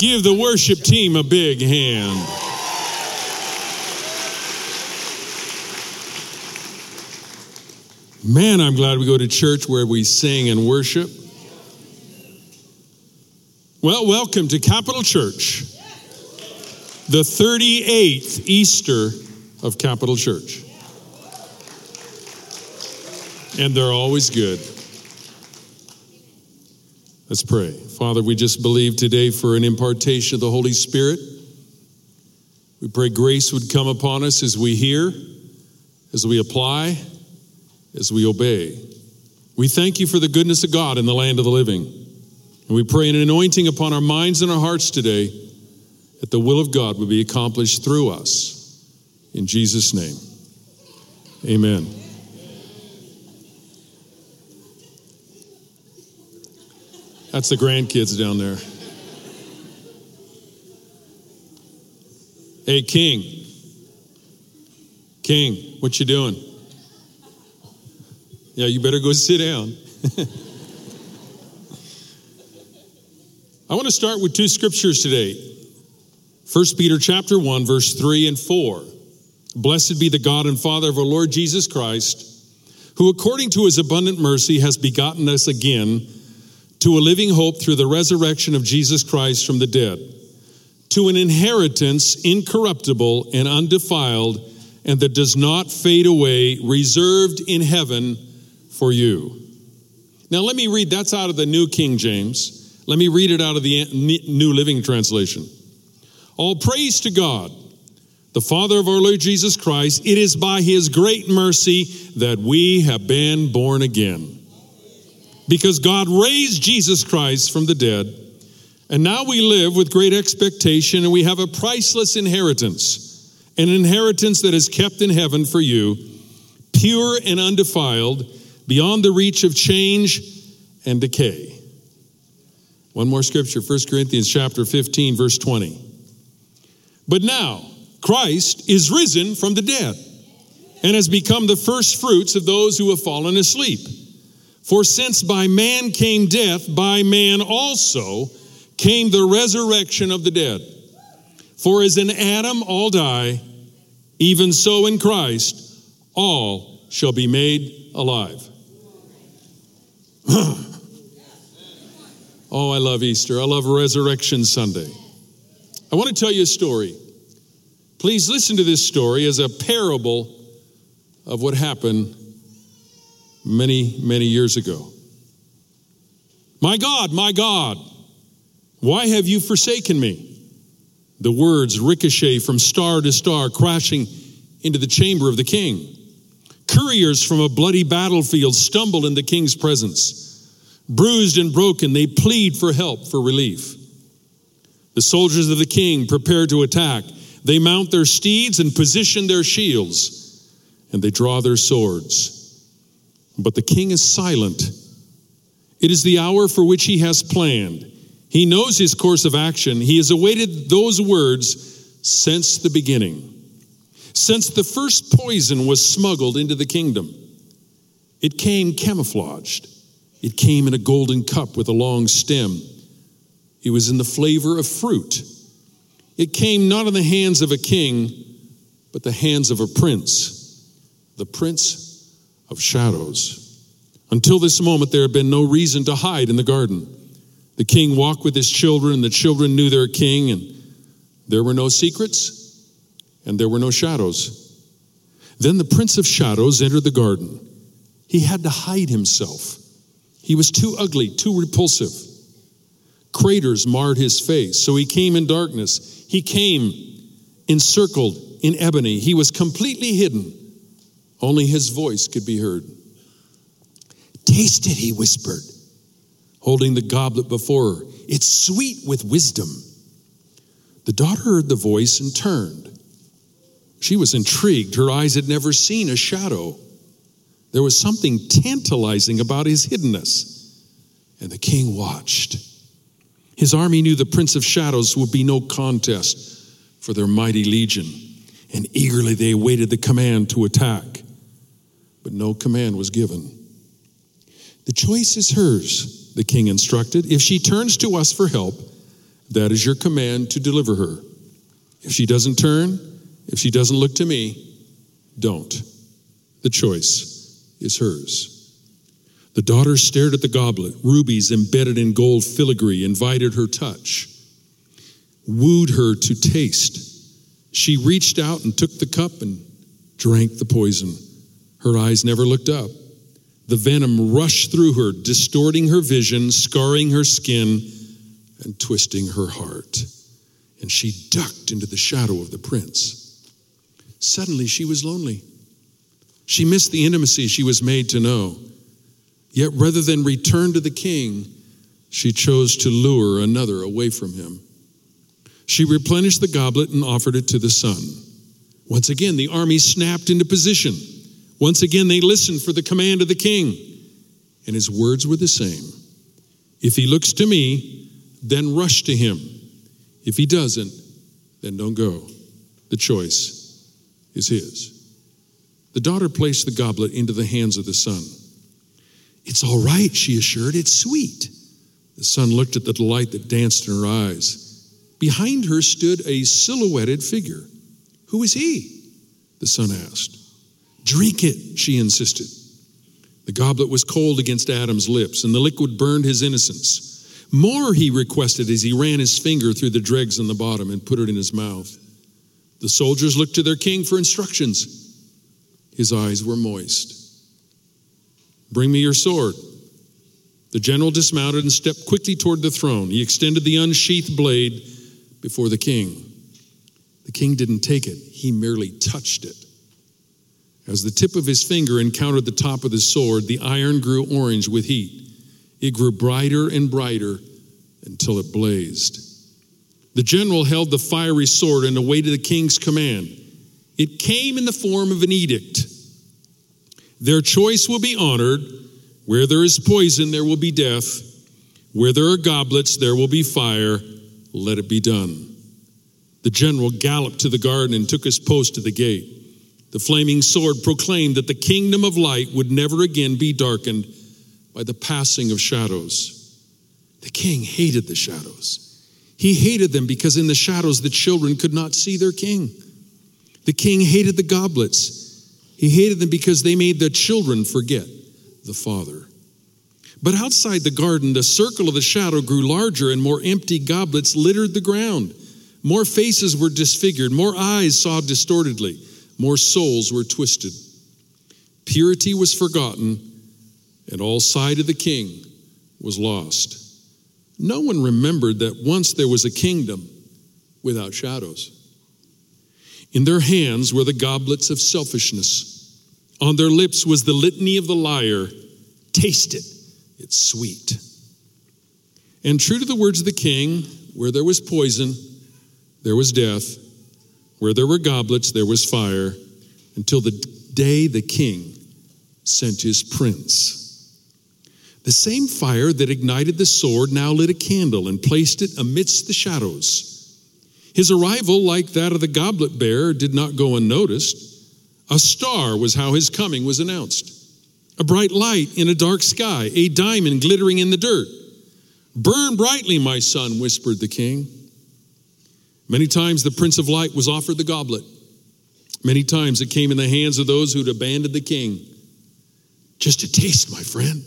Give the worship team a big hand. Man, I'm glad we go to church where we sing and worship. Well, welcome to Capital Church, the 38th Easter of Capital Church. And they're always good. Let's pray. Father, we just believe today for an impartation of the Holy Spirit. We pray grace would come upon us as we hear, as we apply, as we obey. We thank you for the goodness of God in the land of the living. And we pray an anointing upon our minds and our hearts today that the will of God would be accomplished through us. In Jesus' name, amen. That's the grandkids down there. Hey, King. King, what you doing? Yeah, you better go sit down. I want to start with two scriptures today. 1 Peter chapter 1 verse 3 and 4. Blessed be the God and Father of our Lord Jesus Christ, who according to his abundant mercy has begotten us again to a living hope through the resurrection of Jesus Christ from the dead, to an inheritance incorruptible and undefiled and that does not fade away, reserved in heaven for you. Now let me read that's out of the New King James. Let me read it out of the New Living Translation. All praise to God, the Father of our Lord Jesus Christ. It is by his great mercy that we have been born again. Because God raised Jesus Christ from the dead, and now we live with great expectation, and we have a priceless inheritance, an inheritance that is kept in heaven for you, pure and undefiled, beyond the reach of change and decay. One more scripture, 1 Corinthians chapter 15 verse 20. But now Christ is risen from the dead and has become the first fruits of those who have fallen asleep. For since by man came death, by man also came the resurrection of the dead. For as in Adam all die, even so in Christ all shall be made alive. Oh, I love Easter. I love Resurrection Sunday. I want to tell you a story. Please listen to this story as a parable of what happened many, many years ago. My God, my God, why have you forsaken me? The words ricochet from star to star, crashing into the chamber of the king. Couriers from a bloody battlefield stumble in the king's presence. Bruised and broken, they plead for help, for relief. The soldiers of the king prepare to attack. They mount their steeds and position their shields, and they draw their swords. But the king is silent. It is the hour for which he has planned. He knows his course of action. He has awaited those words since the beginning. Since the first poison was smuggled into the kingdom, it came camouflaged. It came in a golden cup with a long stem. It was in the flavor of fruit. It came not in the hands of a king, but the hands of a prince, the prince of shadows. Until this moment, there had been no reason to hide in the garden. The king walked with his children, and the children knew their king, and there were no secrets, and there were no shadows. Then the prince of shadows entered the garden. He had to hide himself he was too ugly, too repulsive. Craters marred his face, so he came in darkness. He came encircled in ebony. He was completely hidden. Only his voice could be heard. Taste it, he whispered. holding the goblet before her. It's sweet with wisdom. The daughter heard the voice and turned. She was intrigued. Her eyes had never seen a shadow. There was something tantalizing about his hiddenness. And the king watched. His army knew the prince of shadows would be no contest for their mighty legion, and eagerly they awaited the command to attack. But no command was given. The choice is hers, the king instructed. If she turns to us for help, that is your command to deliver her. If she doesn't turn, if she doesn't look to me, don't. The choice is hers. The daughter stared at the goblet, rubies embedded in gold filigree, invited her touch, wooed her to taste. She reached out and took the cup and drank the poison. Her eyes never looked up. The venom rushed through her, distorting her vision, scarring her skin, and twisting her heart. And she ducked into the shadow of the prince. Suddenly, she was lonely. She missed the intimacy she was made to know. Yet rather than return to the king, she chose to lure another away from him. She replenished the goblet and offered it to the son. Once again, the army snapped into position. Once again, they listened for the command of the king. And his words were the same If he looks to me, then rush to him. If he doesn't, then don't go. The choice is his. The daughter placed the goblet into the hands of the son. It's all right, she assured. It's sweet. The son looked at the delight that danced in her eyes. Behind her stood a silhouetted figure. Who is he? The son asked. Drink it, she insisted. The goblet was cold against Adam's lips, and the liquid burned his innocence. More, he requested as he ran his finger through the dregs on the bottom and put it in his mouth. The soldiers looked to their king for instructions. His eyes were moist. Bring me your sword. The general dismounted and stepped quickly toward the throne. He extended the unsheathed blade before the king. The king didn't take it, he merely touched it. As the tip of his finger encountered the top of the sword, the iron grew orange with heat. It grew brighter and brighter until it blazed. The general held the fiery sword and awaited the king's command. It came in the form of an edict their choice will be honored. Where there is poison, there will be death. Where there are goblets, there will be fire. Let it be done. The general galloped to the garden and took his post at the gate. The flaming sword proclaimed that the kingdom of light would never again be darkened by the passing of shadows. The king hated the shadows. He hated them because in the shadows the children could not see their king. The king hated the goblets. He hated them because they made the children forget the Father. But outside the garden, the circle of the shadow grew larger, and more empty goblets littered the ground. More faces were disfigured, more eyes saw distortedly, more souls were twisted. Purity was forgotten, and all sight of the king was lost. No one remembered that once there was a kingdom without shadows. In their hands were the goblets of selfishness. On their lips was the litany of the liar. Taste it, it's sweet. And true to the words of the king, where there was poison, there was death. Where there were goblets, there was fire, until the day the king sent his prince. The same fire that ignited the sword now lit a candle and placed it amidst the shadows. His arrival, like that of the goblet bearer, did not go unnoticed. A star was how his coming was announced. A bright light in a dark sky, a diamond glittering in the dirt. Burn brightly, my son, whispered the king. Many times the Prince of Light was offered the goblet. Many times it came in the hands of those who'd abandoned the king. Just a taste, my friend.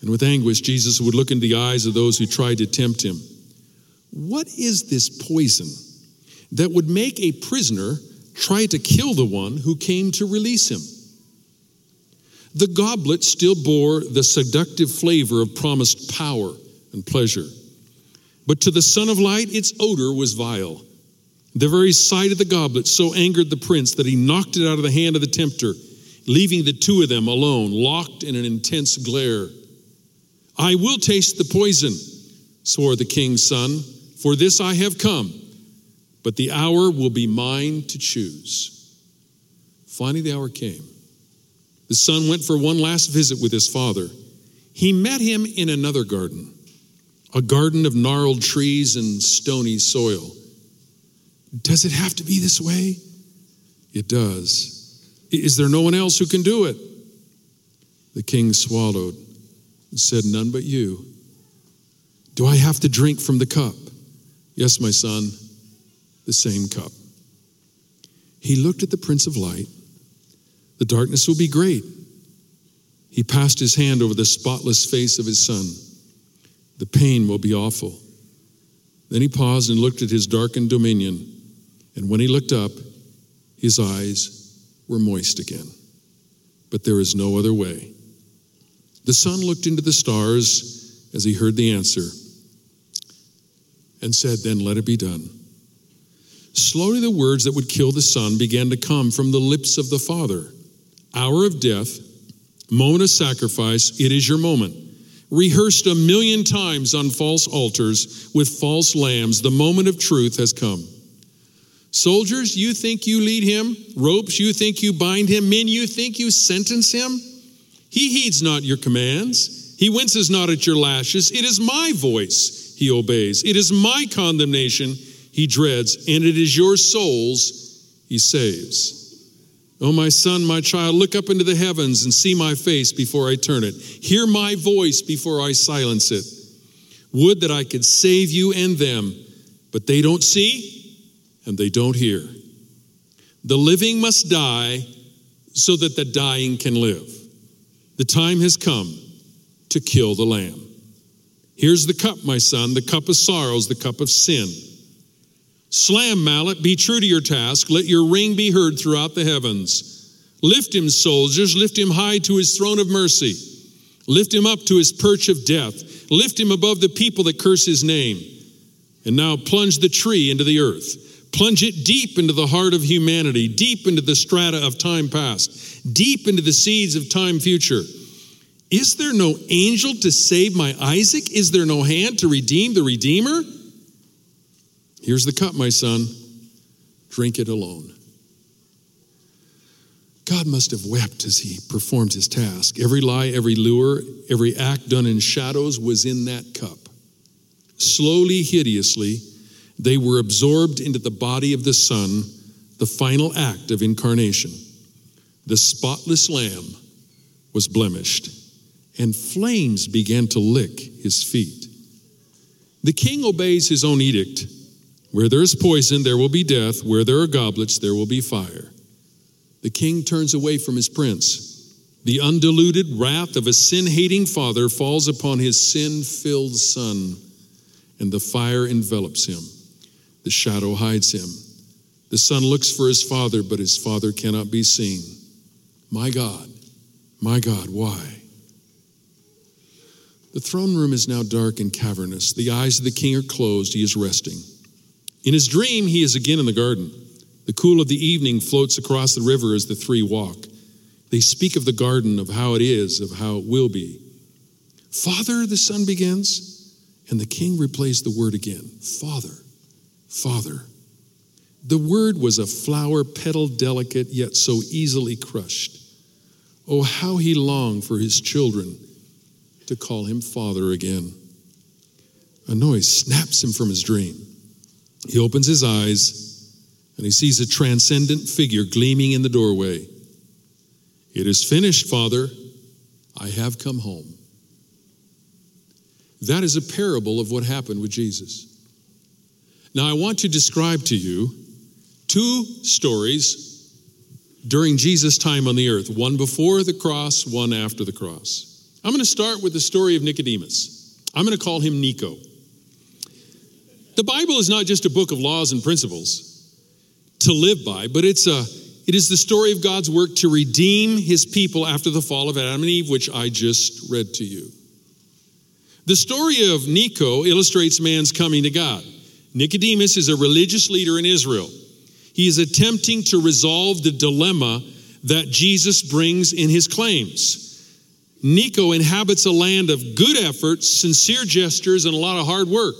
And with anguish, Jesus would look into the eyes of those who tried to tempt him. What is this poison that would make a prisoner try to kill the one who came to release him? The goblet still bore the seductive flavor of promised power and pleasure. But to the Son of Light, its odor was vile. The very sight of the goblet so angered the prince that he knocked it out of the hand of the tempter, leaving the two of them alone, locked in an intense glare. I will taste the poison, swore the king's son. For this I have come, but the hour will be mine to choose. Finally, the hour came. The son went for one last visit with his father. He met him in another garden, a garden of gnarled trees and stony soil. Does it have to be this way? It does. Is there no one else who can do it? The king swallowed and said, None but you. Do I have to drink from the cup? Yes, my son, the same cup. He looked at the Prince of Light. The darkness will be great. He passed his hand over the spotless face of his son. The pain will be awful. Then he paused and looked at his darkened dominion. And when he looked up, his eyes were moist again. But there is no other way. The son looked into the stars as he heard the answer and said, Then let it be done. Slowly, the words that would kill the son began to come from the lips of the father. Hour of death, moment of sacrifice, it is your moment. Rehearsed a million times on false altars with false lambs, the moment of truth has come. Soldiers, you think you lead him? Ropes, you think you bind him? Men, you think you sentence him? He heeds not your commands. He winces not at your lashes. It is my voice he obeys. It is my condemnation he dreads, and it is your souls he saves. Oh, my son, my child, look up into the heavens and see my face before I turn it. Hear my voice before I silence it. Would that I could save you and them, but they don't see and they don't hear. The living must die so that the dying can live. The time has come to kill the lamb. Here's the cup, my son, the cup of sorrows, the cup of sin. Slam, mallet, be true to your task. Let your ring be heard throughout the heavens. Lift him, soldiers, lift him high to his throne of mercy. Lift him up to his perch of death. Lift him above the people that curse his name. And now plunge the tree into the earth. Plunge it deep into the heart of humanity, deep into the strata of time past, deep into the seeds of time future. Is there no angel to save my Isaac? Is there no hand to redeem the Redeemer? Here's the cup, my son. Drink it alone. God must have wept as he performed his task. Every lie, every lure, every act done in shadows was in that cup. Slowly, hideously, they were absorbed into the body of the Son, the final act of incarnation. The spotless lamb was blemished, and flames began to lick his feet. The king obeys his own edict where there is poison, there will be death. Where there are goblets, there will be fire. The king turns away from his prince. The undiluted wrath of a sin hating father falls upon his sin filled son, and the fire envelops him. The shadow hides him. The son looks for his father, but his father cannot be seen. My God, my God, why? The throne room is now dark and cavernous. The eyes of the king are closed. He is resting. In his dream, he is again in the garden. The cool of the evening floats across the river as the three walk. They speak of the garden, of how it is, of how it will be. Father, the son begins, and the king replays the word again Father, Father. The word was a flower petal delicate, yet so easily crushed. Oh, how he longed for his children to call him Father again. A noise snaps him from his dream. He opens his eyes and he sees a transcendent figure gleaming in the doorway. It is finished, Father. I have come home. That is a parable of what happened with Jesus. Now, I want to describe to you two stories during Jesus' time on the earth one before the cross, one after the cross. I'm going to start with the story of Nicodemus. I'm going to call him Nico. The Bible is not just a book of laws and principles to live by, but it's a it is the story of God's work to redeem his people after the fall of Adam and Eve, which I just read to you. The story of Nico illustrates man's coming to God. Nicodemus is a religious leader in Israel. He is attempting to resolve the dilemma that Jesus brings in his claims. Nico inhabits a land of good efforts, sincere gestures, and a lot of hard work.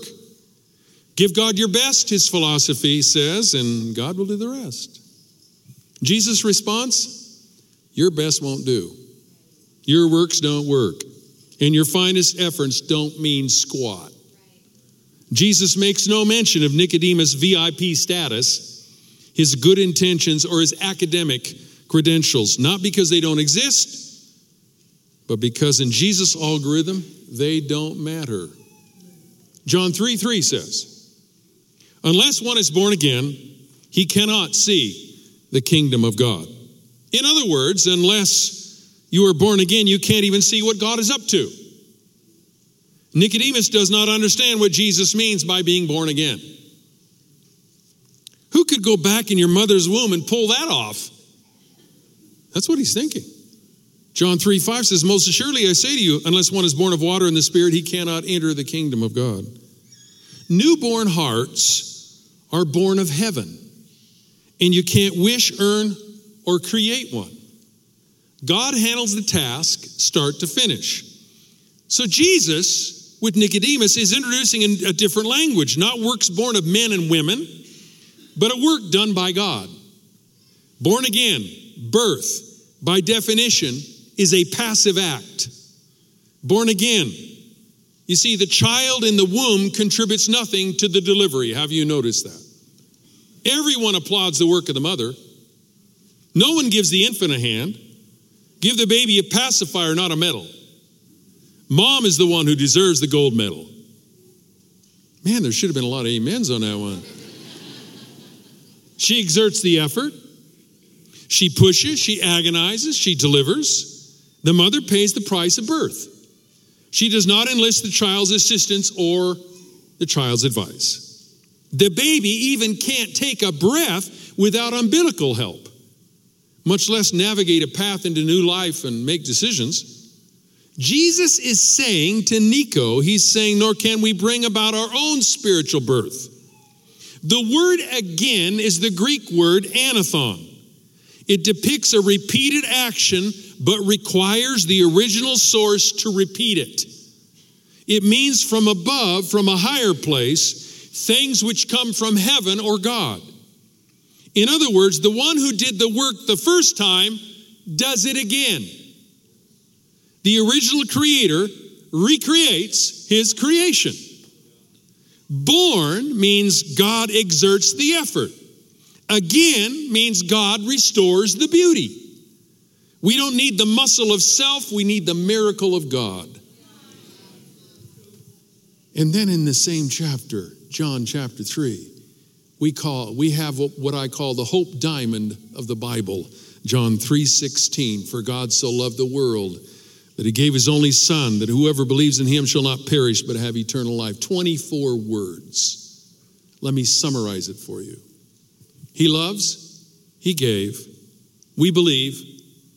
Give God your best, his philosophy says, and God will do the rest. Jesus' response Your best won't do. Your works don't work. And your finest efforts don't mean squat. Jesus makes no mention of Nicodemus' VIP status, his good intentions, or his academic credentials, not because they don't exist, but because in Jesus' algorithm, they don't matter. John 3 3 says, Unless one is born again, he cannot see the kingdom of God. In other words, unless you are born again, you can't even see what God is up to. Nicodemus does not understand what Jesus means by being born again. Who could go back in your mother's womb and pull that off? That's what he's thinking. John 3 5 says, Most assuredly I say to you, unless one is born of water and the Spirit, he cannot enter the kingdom of God. Newborn hearts are born of heaven, and you can't wish, earn, or create one. God handles the task start to finish. So Jesus, with Nicodemus, is introducing a different language, not works born of men and women, but a work done by God. Born again, birth, by definition, is a passive act. Born again. You see, the child in the womb contributes nothing to the delivery. Have you noticed that? Everyone applauds the work of the mother. No one gives the infant a hand. Give the baby a pacifier, not a medal. Mom is the one who deserves the gold medal. Man, there should have been a lot of amens on that one. She exerts the effort. She pushes, she agonizes, she delivers. The mother pays the price of birth. She does not enlist the child's assistance or the child's advice. The baby even can't take a breath without umbilical help, much less navigate a path into new life and make decisions. Jesus is saying to Nico, he's saying, nor can we bring about our own spiritual birth. The word again is the Greek word anothen. It depicts a repeated action, but requires the original source to repeat it. It means from above, from a higher place, things which come from heaven or God. In other words, the one who did the work the first time does it again. The original creator recreates his creation. Born means God exerts the effort. Again means God restores the beauty. We don't need the muscle of self, we need the miracle of God. And then in the same chapter, John chapter 3, we call we have what I call the hope diamond of the Bible. John 3:16 for God so loved the world that he gave his only son that whoever believes in him shall not perish but have eternal life. 24 words. Let me summarize it for you. He loves, He gave, we believe,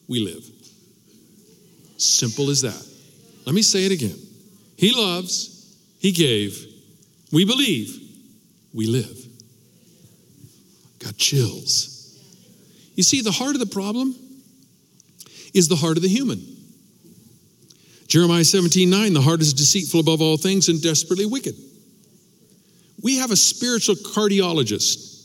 we live. Simple as that. Let me say it again. He loves, He gave, we believe, we live. Got chills. You see, the heart of the problem is the heart of the human. Jeremiah 17, 9, the heart is deceitful above all things and desperately wicked. We have a spiritual cardiologist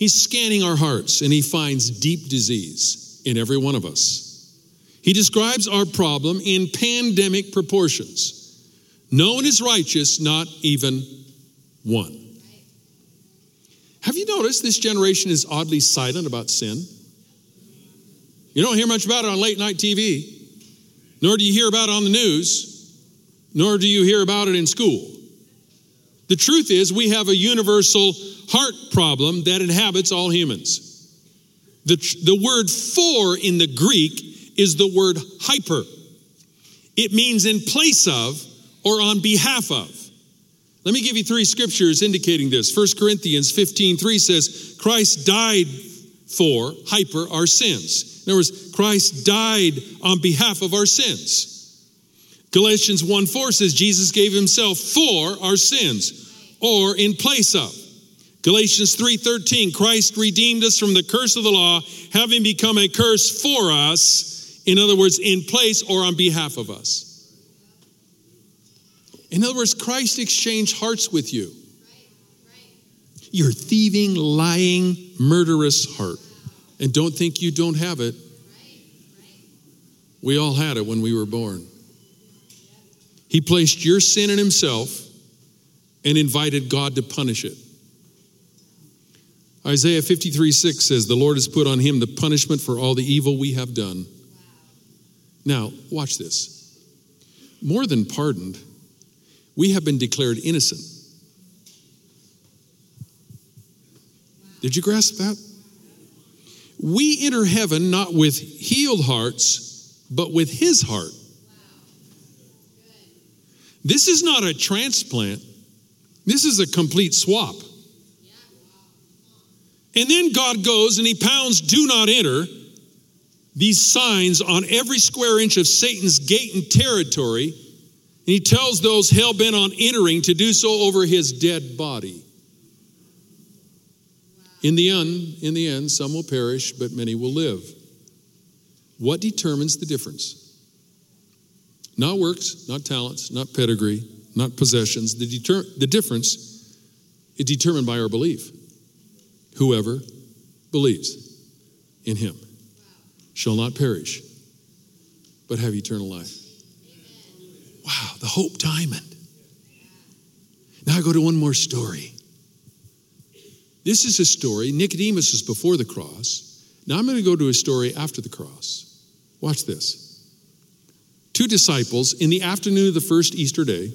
He's scanning our hearts and he finds deep disease in every one of us. He describes our problem in pandemic proportions. No one is righteous, not even one. Have you noticed this generation is oddly silent about sin? You don't hear much about it on late night TV, nor do you hear about it on the news, nor do you hear about it in school. The truth is, we have a universal heart problem that inhabits all humans. The, the word for in the Greek is the word hyper. It means in place of or on behalf of. Let me give you three scriptures indicating this. 1 Corinthians 15 3 says, Christ died for hyper our sins. In other words, Christ died on behalf of our sins. Galatians 1 4 says Jesus gave himself for our sins or in place of. Galatians 3:13 Christ redeemed us from the curse of the law having become a curse for us In other words, in place or on behalf of us. In other words, Christ exchanged hearts with you. Your thieving, lying, murderous heart. And don't think you don't have it. We all had it when we were born. He placed your sin in himself and invited God to punish it. Isaiah 53 6 says, The Lord has put on him the punishment for all the evil we have done. Now, watch this. More than pardoned, we have been declared innocent. Did you grasp that? We enter heaven not with healed hearts, but with his heart. This is not a transplant, this is a complete swap. And then God goes and he pounds, do not enter, these signs on every square inch of Satan's gate and territory. And he tells those hell bent on entering to do so over his dead body. In the end, in the end, some will perish, but many will live. What determines the difference? Not works, not talents, not pedigree, not possessions. The, deter- the difference is determined by our belief. Whoever believes in him shall not perish, but have eternal life. Wow, the hope diamond. Now I go to one more story. This is a story. Nicodemus is before the cross. Now I'm going to go to a story after the cross. Watch this. Two disciples in the afternoon of the first Easter day,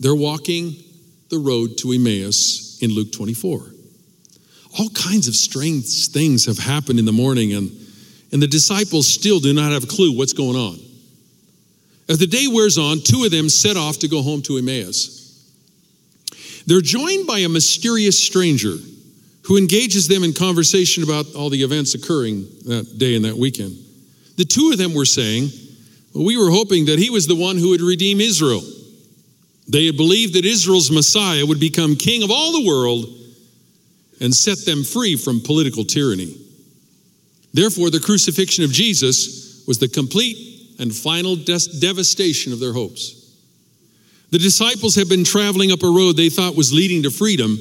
they're walking the road to Emmaus in Luke 24. All kinds of strange things have happened in the morning, and, and the disciples still do not have a clue what's going on. As the day wears on, two of them set off to go home to Emmaus. They're joined by a mysterious stranger who engages them in conversation about all the events occurring that day and that weekend. The two of them were saying, We were hoping that he was the one who would redeem Israel. They had believed that Israel's Messiah would become king of all the world and set them free from political tyranny. Therefore, the crucifixion of Jesus was the complete and final des- devastation of their hopes. The disciples had been traveling up a road they thought was leading to freedom,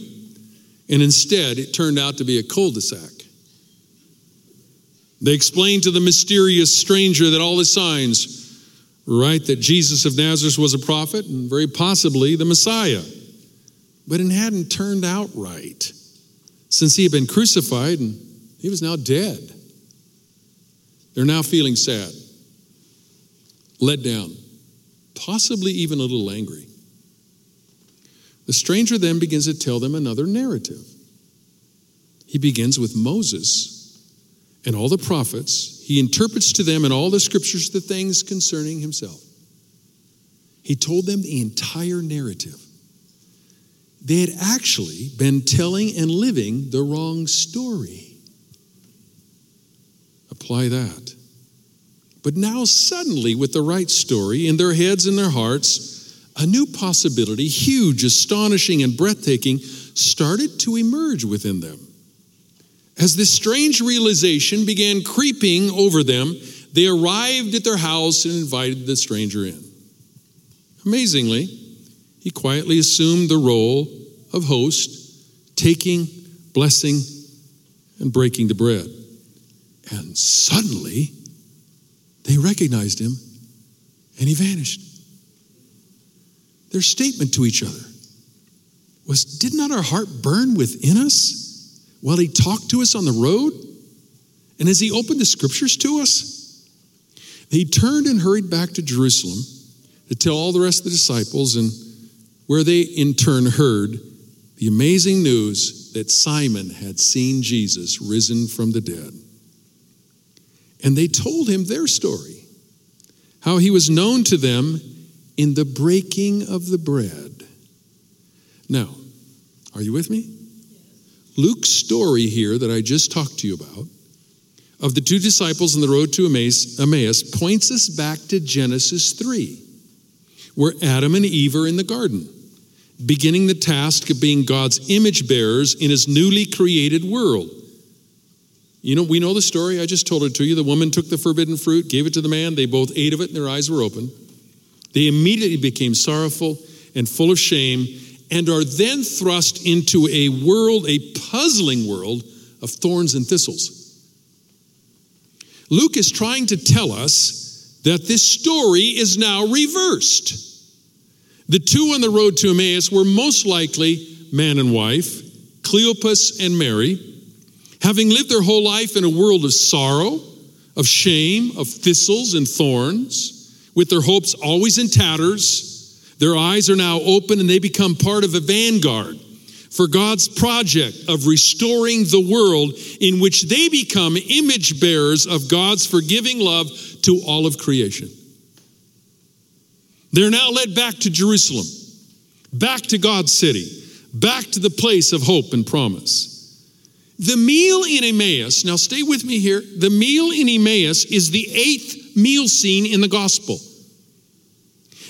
and instead it turned out to be a cul de sac. They explained to the mysterious stranger that all the signs right that Jesus of Nazareth was a prophet and very possibly the Messiah. But it hadn't turned out right since he had been crucified and he was now dead. They're now feeling sad, let down possibly even a little angry. The stranger then begins to tell them another narrative. He begins with Moses and all the prophets. He interprets to them in all the scriptures the things concerning himself. He told them the entire narrative. They had actually been telling and living the wrong story. Apply that. But now, suddenly, with the right story in their heads and their hearts, a new possibility, huge, astonishing, and breathtaking, started to emerge within them. As this strange realization began creeping over them, they arrived at their house and invited the stranger in. Amazingly, he quietly assumed the role of host, taking, blessing, and breaking the bread. And suddenly, they recognized him and he vanished. Their statement to each other was Did not our heart burn within us while he talked to us on the road? And as he opened the scriptures to us? he turned and hurried back to Jerusalem to tell all the rest of the disciples, and where they in turn heard the amazing news that Simon had seen Jesus risen from the dead. And they told him their story how he was known to them in the breaking of the bread. Now, are you with me? Luke's story here that I just talked to you about of the two disciples on the road to Emmaus points us back to Genesis 3, where Adam and Eve are in the garden, beginning the task of being God's image bearers in his newly created world. You know, we know the story. I just told it to you. The woman took the forbidden fruit, gave it to the man. They both ate of it, and their eyes were open. They immediately became sorrowful and full of shame, and are then thrust into a world, a puzzling world of thorns and thistles. Luke is trying to tell us that this story is now reversed. The two on the road to Emmaus were most likely man and wife, Cleopas and Mary, having lived their whole life in a world of sorrow, of shame, of thistles and thorns, with their hopes always in tatters. Their eyes are now open and they become part of a vanguard for God's project of restoring the world in which they become image bearers of God's forgiving love to all of creation. They're now led back to Jerusalem, back to God's city, back to the place of hope and promise. The meal in Emmaus, now stay with me here. The meal in Emmaus is the eighth meal scene in the gospel.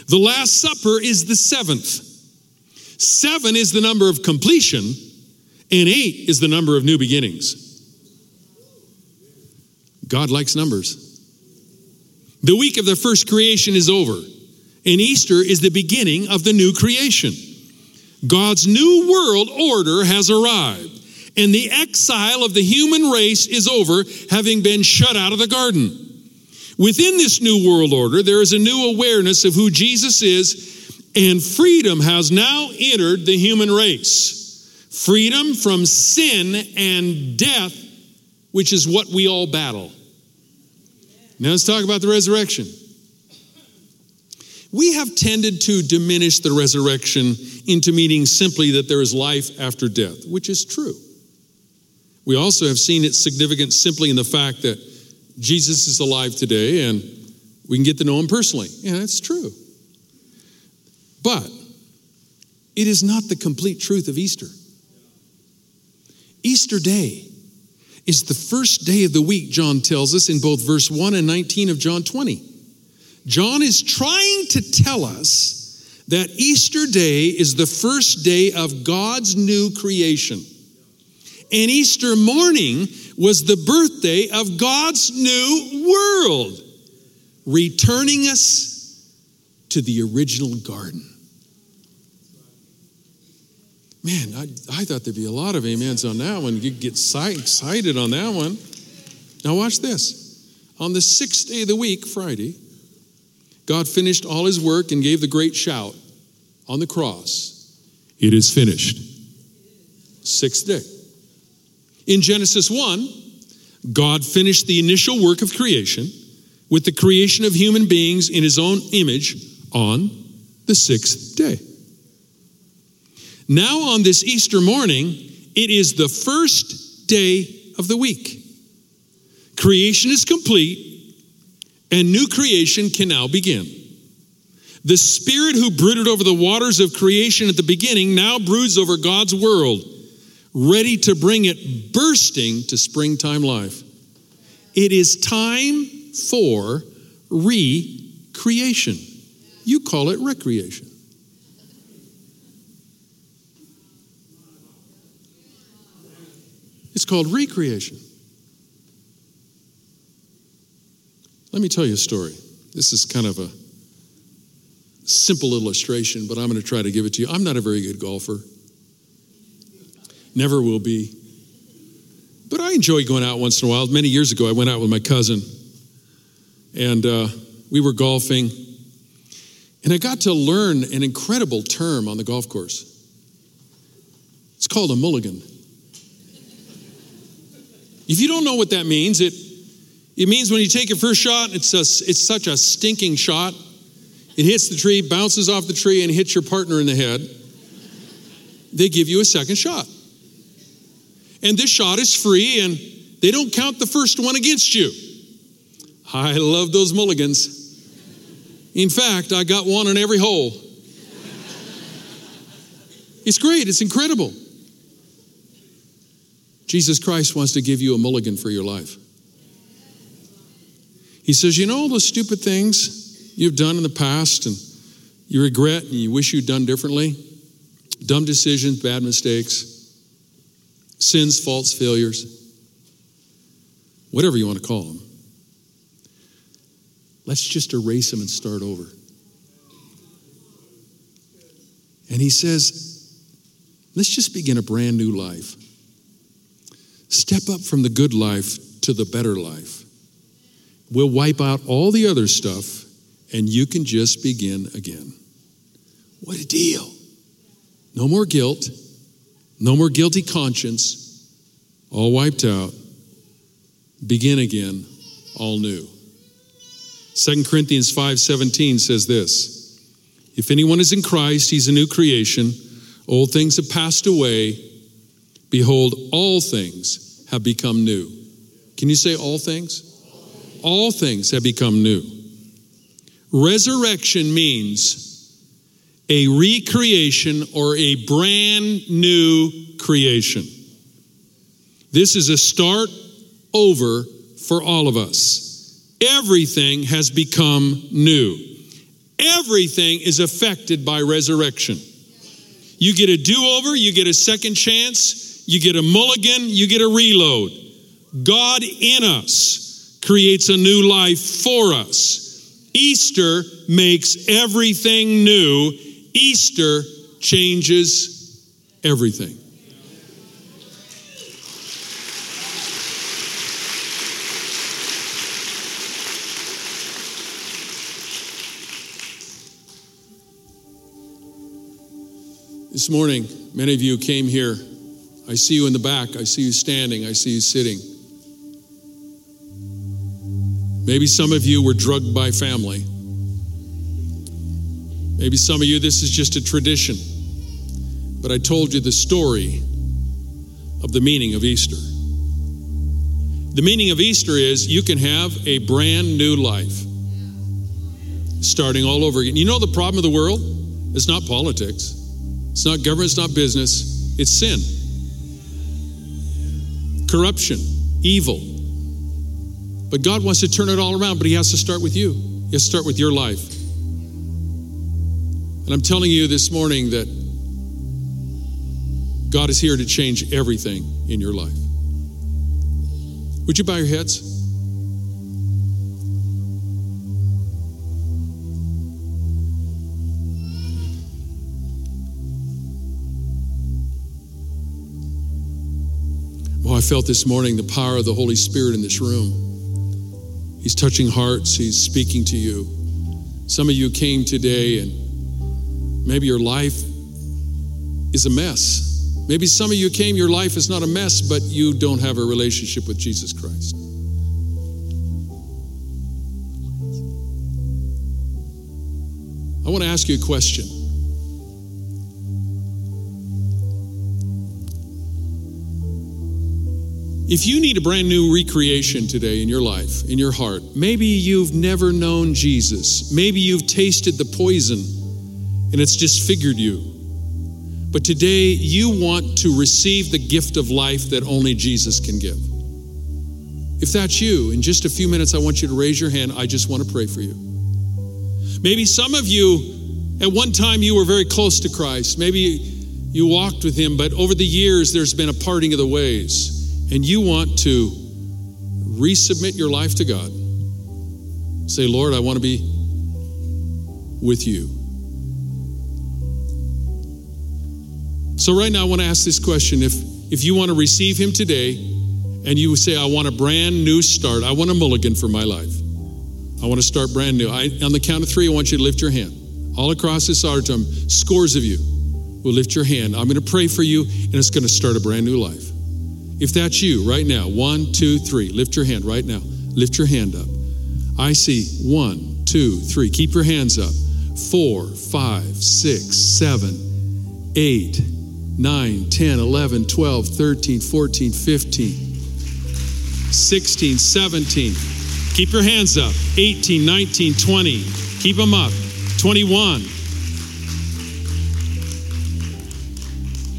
The Last Supper is the seventh. Seven is the number of completion, and eight is the number of new beginnings. God likes numbers. The week of the first creation is over, and Easter is the beginning of the new creation. God's new world order has arrived, and the exile of the human race is over, having been shut out of the garden. Within this new world order, there is a new awareness of who Jesus is and freedom has now entered the human race. Freedom from sin and death, which is what we all battle. Now let's talk about the resurrection. We have tended to diminish the resurrection into meaning simply that there is life after death, which is true. We also have seen its significance simply in the fact that Jesus is alive today and we can get to know him personally. Yeah, that's true. But it is not the complete truth of Easter. Easter Day is the first day of the week, John tells us in both verse 1 and 19 of John 20. John is trying to tell us that Easter Day is the first day of God's new creation. And Easter morning was the birthday of God's new world, returning us to the original garden. Man, I, I thought there'd be a lot of amens on that one. You'd get excited on that one. Now, watch this. On the sixth day of the week, Friday, God finished all his work and gave the great shout on the cross It is finished. Sixth day. In Genesis 1, God finished the initial work of creation with the creation of human beings in his own image on the sixth day. Now, on this Easter morning, it is the first day of the week. Creation is complete, and new creation can now begin. The Spirit who brooded over the waters of creation at the beginning now broods over God's world, ready to bring it bursting to springtime life. It is time for recreation. You call it recreation. It's called recreation. Let me tell you a story. This is kind of a simple illustration, but I'm going to try to give it to you. I'm not a very good golfer, never will be. But I enjoy going out once in a while. Many years ago, I went out with my cousin, and uh, we were golfing. And I got to learn an incredible term on the golf course. It's called a mulligan. If you don't know what that means, it, it means when you take your first shot, it's, a, it's such a stinking shot. It hits the tree, bounces off the tree, and hits your partner in the head. They give you a second shot. And this shot is free, and they don't count the first one against you. I love those mulligans. In fact, I got one on every hole. It's great, it's incredible. Jesus Christ wants to give you a mulligan for your life. He says, You know all those stupid things you've done in the past and you regret and you wish you'd done differently? Dumb decisions, bad mistakes, sins, faults, failures. whatever you want to call them. Let's just erase them and start over. And he says, let's just begin a brand new life. Step up from the good life to the better life. We'll wipe out all the other stuff and you can just begin again. What a deal. No more guilt, no more guilty conscience, all wiped out. Begin again, all new. 2 Corinthians 5:17 says this: If anyone is in Christ, he's a new creation. Old things have passed away. Behold, all things have become new. Can you say all things? All things have become new. Resurrection means a recreation or a brand new creation. This is a start over for all of us. Everything has become new. Everything is affected by resurrection. You get a do over, you get a second chance, you get a mulligan, you get a reload. God in us creates a new life for us. Easter makes everything new Easter changes everything. This morning, many of you came here. I see you in the back. I see you standing. I see you sitting. Maybe some of you were drugged by family. Maybe some of you, this is just a tradition. But I told you the story of the meaning of Easter. The meaning of Easter is you can have a brand new life starting all over again. You know the problem of the world? It's not politics, it's not government, it's not business, it's sin, corruption, evil. But God wants to turn it all around, but He has to start with you. He has to start with your life. And I'm telling you this morning that God is here to change everything in your life. Would you bow your heads? Well, I felt this morning the power of the Holy Spirit in this room. He's touching hearts, He's speaking to you. Some of you came today and Maybe your life is a mess. Maybe some of you came, your life is not a mess, but you don't have a relationship with Jesus Christ. I want to ask you a question. If you need a brand new recreation today in your life, in your heart, maybe you've never known Jesus, maybe you've tasted the poison and it's disfigured you. But today you want to receive the gift of life that only Jesus can give. If that's you, in just a few minutes, I want you to raise your hand. I just want to pray for you. Maybe some of you, at one time, you were very close to Christ. Maybe you walked with Him, but over the years, there's been a parting of the ways, and you want to resubmit your life to God. Say, Lord, I want to be with you. So, right now, I want to ask this question. If, if you want to receive Him today and you say, I want a brand new start, I want a mulligan for my life, I want to start brand new. I, on the count of three, I want you to lift your hand. All across this auditorium, scores of you will lift your hand. I'm going to pray for you, and it's going to start a brand new life. If that's you right now, one, two, three, lift your hand right now. Lift your hand up. I see one, two, three. Keep your hands up. Four, five, six, seven, eight. 9, 10, 11, 12, 13, 14, 15, 16, 17. Keep your hands up. 18, 19, 20. Keep them up. 21.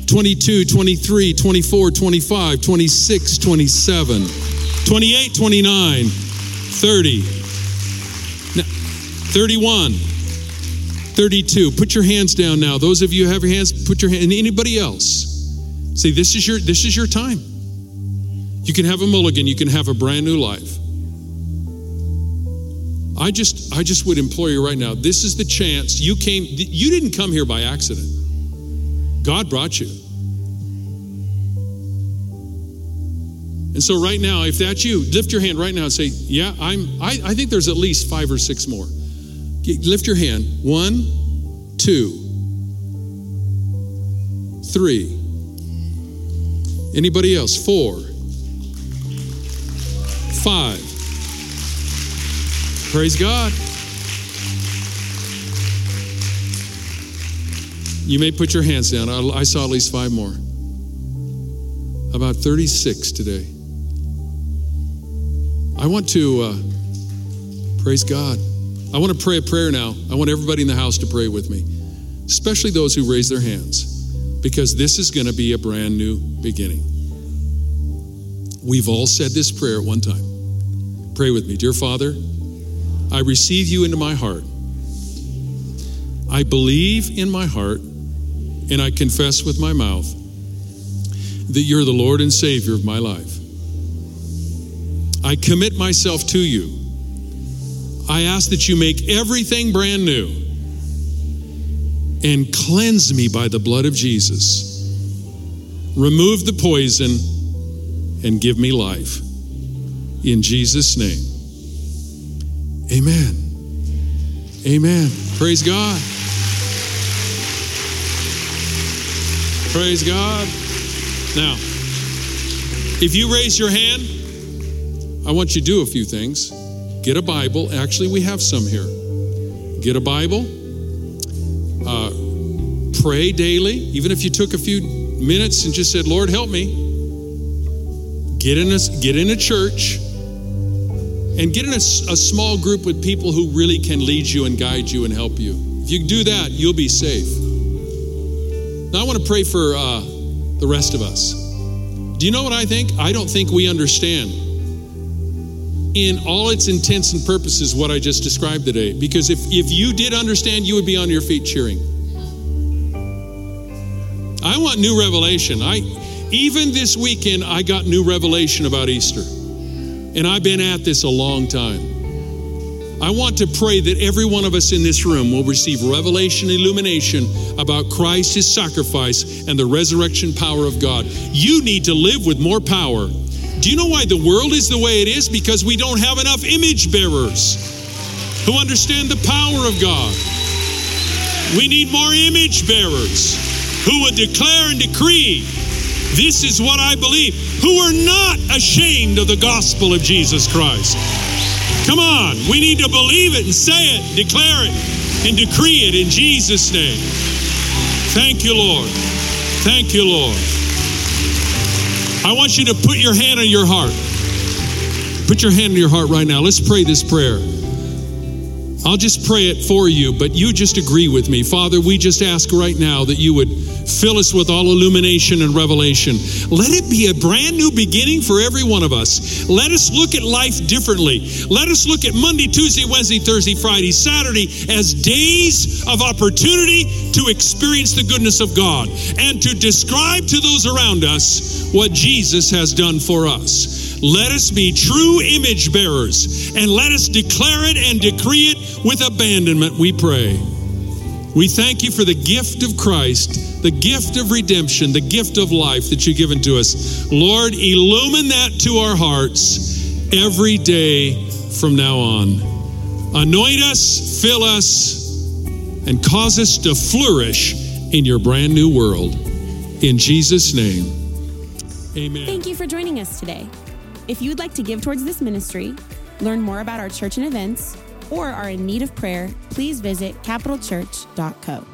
22, 23, 24, 25, 26, 27, 28, 29, 30, 31. 32. Put your hands down now. Those of you who have your hands, put your hand. And anybody else, say this is your this is your time. You can have a mulligan, you can have a brand new life. I just I just would implore you right now. This is the chance. You came you didn't come here by accident. God brought you. And so right now, if that's you, lift your hand right now and say, Yeah, I'm I, I think there's at least five or six more. Lift your hand. One, two, three. Anybody else? Four, five. Praise God. You may put your hands down. I saw at least five more. About 36 today. I want to uh, praise God. I want to pray a prayer now. I want everybody in the house to pray with me, especially those who raise their hands, because this is going to be a brand new beginning. We've all said this prayer at one time. Pray with me. Dear Father, I receive you into my heart. I believe in my heart and I confess with my mouth that you're the Lord and Savior of my life. I commit myself to you I ask that you make everything brand new and cleanse me by the blood of Jesus. Remove the poison and give me life. In Jesus' name. Amen. Amen. Praise God. Praise God. Now, if you raise your hand, I want you to do a few things. Get a Bible. Actually, we have some here. Get a Bible. Uh, pray daily. Even if you took a few minutes and just said, Lord, help me. Get in a, get in a church and get in a, a small group with people who really can lead you and guide you and help you. If you do that, you'll be safe. Now, I want to pray for uh, the rest of us. Do you know what I think? I don't think we understand in all its intents and purposes what I just described today. Because if, if you did understand, you would be on your feet cheering. I want new revelation. I even this weekend I got new revelation about Easter. And I've been at this a long time. I want to pray that every one of us in this room will receive revelation illumination about Christ, his sacrifice, and the resurrection power of God. You need to live with more power do you know why the world is the way it is? Because we don't have enough image bearers who understand the power of God. We need more image bearers who would declare and decree this is what I believe, who are not ashamed of the gospel of Jesus Christ. Come on, we need to believe it and say it, declare it, and decree it in Jesus' name. Thank you, Lord. Thank you, Lord. I want you to put your hand on your heart. Put your hand on your heart right now. Let's pray this prayer. I'll just pray it for you, but you just agree with me. Father, we just ask right now that you would fill us with all illumination and revelation. Let it be a brand new beginning for every one of us. Let us look at life differently. Let us look at Monday, Tuesday, Wednesday, Thursday, Friday, Saturday as days of opportunity to experience the goodness of God and to describe to those around us what Jesus has done for us. Let us be true image bearers and let us declare it and decree it with abandonment, we pray. We thank you for the gift of Christ, the gift of redemption, the gift of life that you've given to us. Lord, illumine that to our hearts every day from now on. Anoint us, fill us, and cause us to flourish in your brand new world. In Jesus' name, amen. Thank you for joining us today. If you would like to give towards this ministry, learn more about our church and events, or are in need of prayer, please visit capitalchurch.co.